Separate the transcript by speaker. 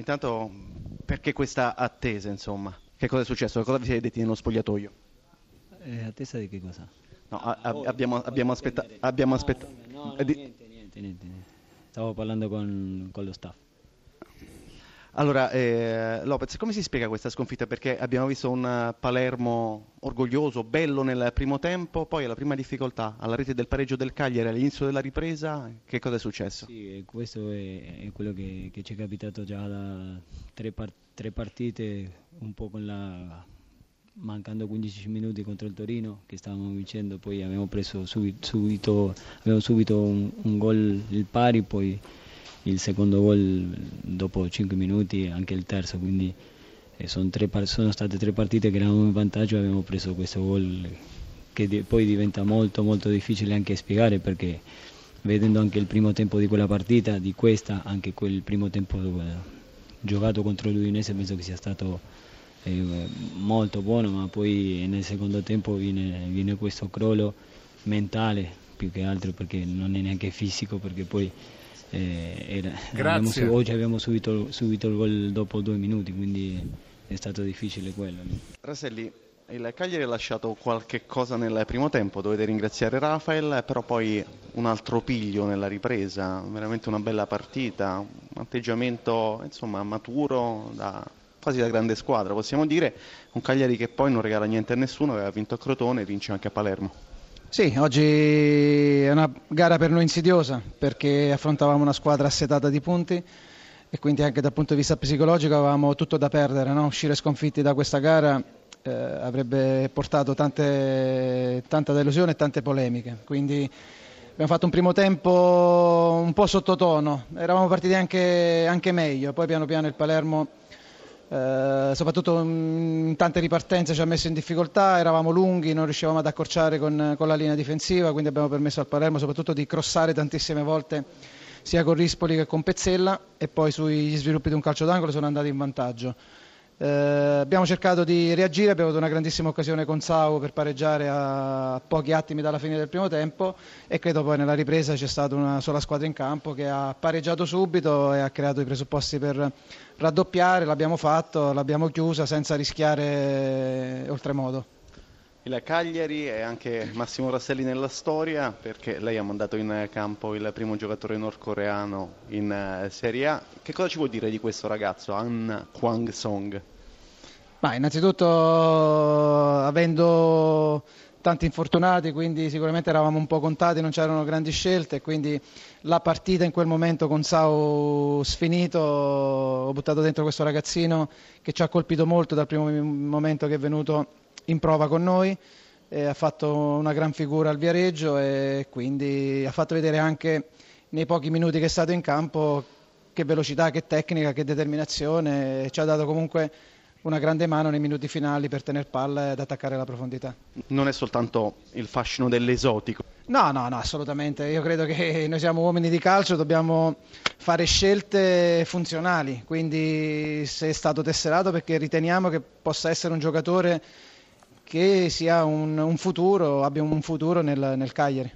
Speaker 1: intanto perché questa attesa, insomma? Che cosa è successo? Cosa vi siete detti nello spogliatoio?
Speaker 2: Eh, attesa di che cosa?
Speaker 1: No, a- a- abbiamo, abbiamo aspettato... Aspetta-
Speaker 2: No, no,
Speaker 1: eh, di-
Speaker 2: niente, niente, niente. Stavo parlando con, con lo staff.
Speaker 1: Allora, eh, Lopez, come si spiega questa sconfitta? Perché abbiamo visto un eh, Palermo orgoglioso, bello nel primo tempo, poi alla prima difficoltà, alla rete del pareggio del Cagliari all'inizio della ripresa, che cosa è successo?
Speaker 2: Sì, questo è, è quello che, che ci è capitato già da tre, par- tre partite, un po' con la mancando 15 minuti contro il Torino che stavamo vincendo, poi abbiamo preso subi- subito, abbiamo subito un, un gol il pari, poi il secondo gol dopo 5 minuti e anche il terzo, quindi eh, sono, tre sono state tre partite che eravamo in vantaggio e abbiamo preso questo gol che poi diventa molto molto difficile anche spiegare perché vedendo anche il primo tempo di quella partita, di questa, anche quel primo tempo eh, giocato contro l'Udinese penso che sia stato eh, molto buono, ma poi nel secondo tempo viene, viene questo crollo mentale più che altro perché non è neanche fisico, perché poi eh, era- abbiamo
Speaker 3: Grazie.
Speaker 2: su- oggi abbiamo subito, subito il gol dopo due minuti, quindi è stato difficile quello.
Speaker 1: Raselli, il Cagliari ha lasciato qualche cosa nel primo tempo, dovete ringraziare Rafael, però poi un altro piglio nella ripresa, veramente una bella partita, un atteggiamento insomma maturo, da, quasi da grande squadra possiamo dire, un Cagliari che poi non regala niente a nessuno, aveva vinto a Crotone e vince anche a Palermo.
Speaker 4: Sì, oggi è una gara per noi insidiosa perché affrontavamo una squadra assetata di punti e quindi anche dal punto di vista psicologico avevamo tutto da perdere. no? Uscire sconfitti da questa gara eh, avrebbe portato tante, tanta delusione e tante polemiche. Quindi abbiamo fatto un primo tempo un po' sottotono, eravamo partiti anche, anche meglio, poi piano piano il Palermo eh, soprattutto in tante ripartenze ci ha messo in difficoltà, eravamo lunghi, non riuscivamo ad accorciare con, con la linea difensiva, quindi abbiamo permesso al Palermo soprattutto di crossare tantissime volte sia con Rispoli che con Pezzella e poi sugli sviluppi di un calcio d'angolo sono andati in vantaggio. Eh, abbiamo cercato di reagire, abbiamo avuto una grandissima occasione con Sau per pareggiare a pochi attimi dalla fine del primo tempo e credo poi nella ripresa c'è stata una sola squadra in campo che ha pareggiato subito e ha creato i presupposti per raddoppiare, l'abbiamo fatto, l'abbiamo chiusa senza rischiare oltremodo.
Speaker 1: Il Cagliari e anche Massimo Rasselli nella storia perché lei ha mandato in campo il primo giocatore nordcoreano in eh, Serie A. Che cosa ci vuol dire di questo ragazzo, Han Kwang Song?
Speaker 4: Ma innanzitutto avendo tanti infortunati, quindi sicuramente eravamo un po' contati, non c'erano grandi scelte, quindi la partita in quel momento con Sau sfinito, ho buttato dentro questo ragazzino che ci ha colpito molto dal primo momento che è venuto in prova con noi, ha fatto una gran figura al Viareggio e quindi ha fatto vedere anche nei pochi minuti che è stato in campo che velocità, che tecnica, che determinazione, ci ha dato comunque una grande mano nei minuti finali per tener palla ed attaccare la profondità.
Speaker 1: Non è soltanto il fascino dell'esotico.
Speaker 4: No, no, no, assolutamente. Io credo che noi siamo uomini di calcio, dobbiamo fare scelte funzionali. Quindi se è stato tesserato perché riteniamo che possa essere un giocatore che sia un, un futuro, abbia un futuro nel, nel Cagliari.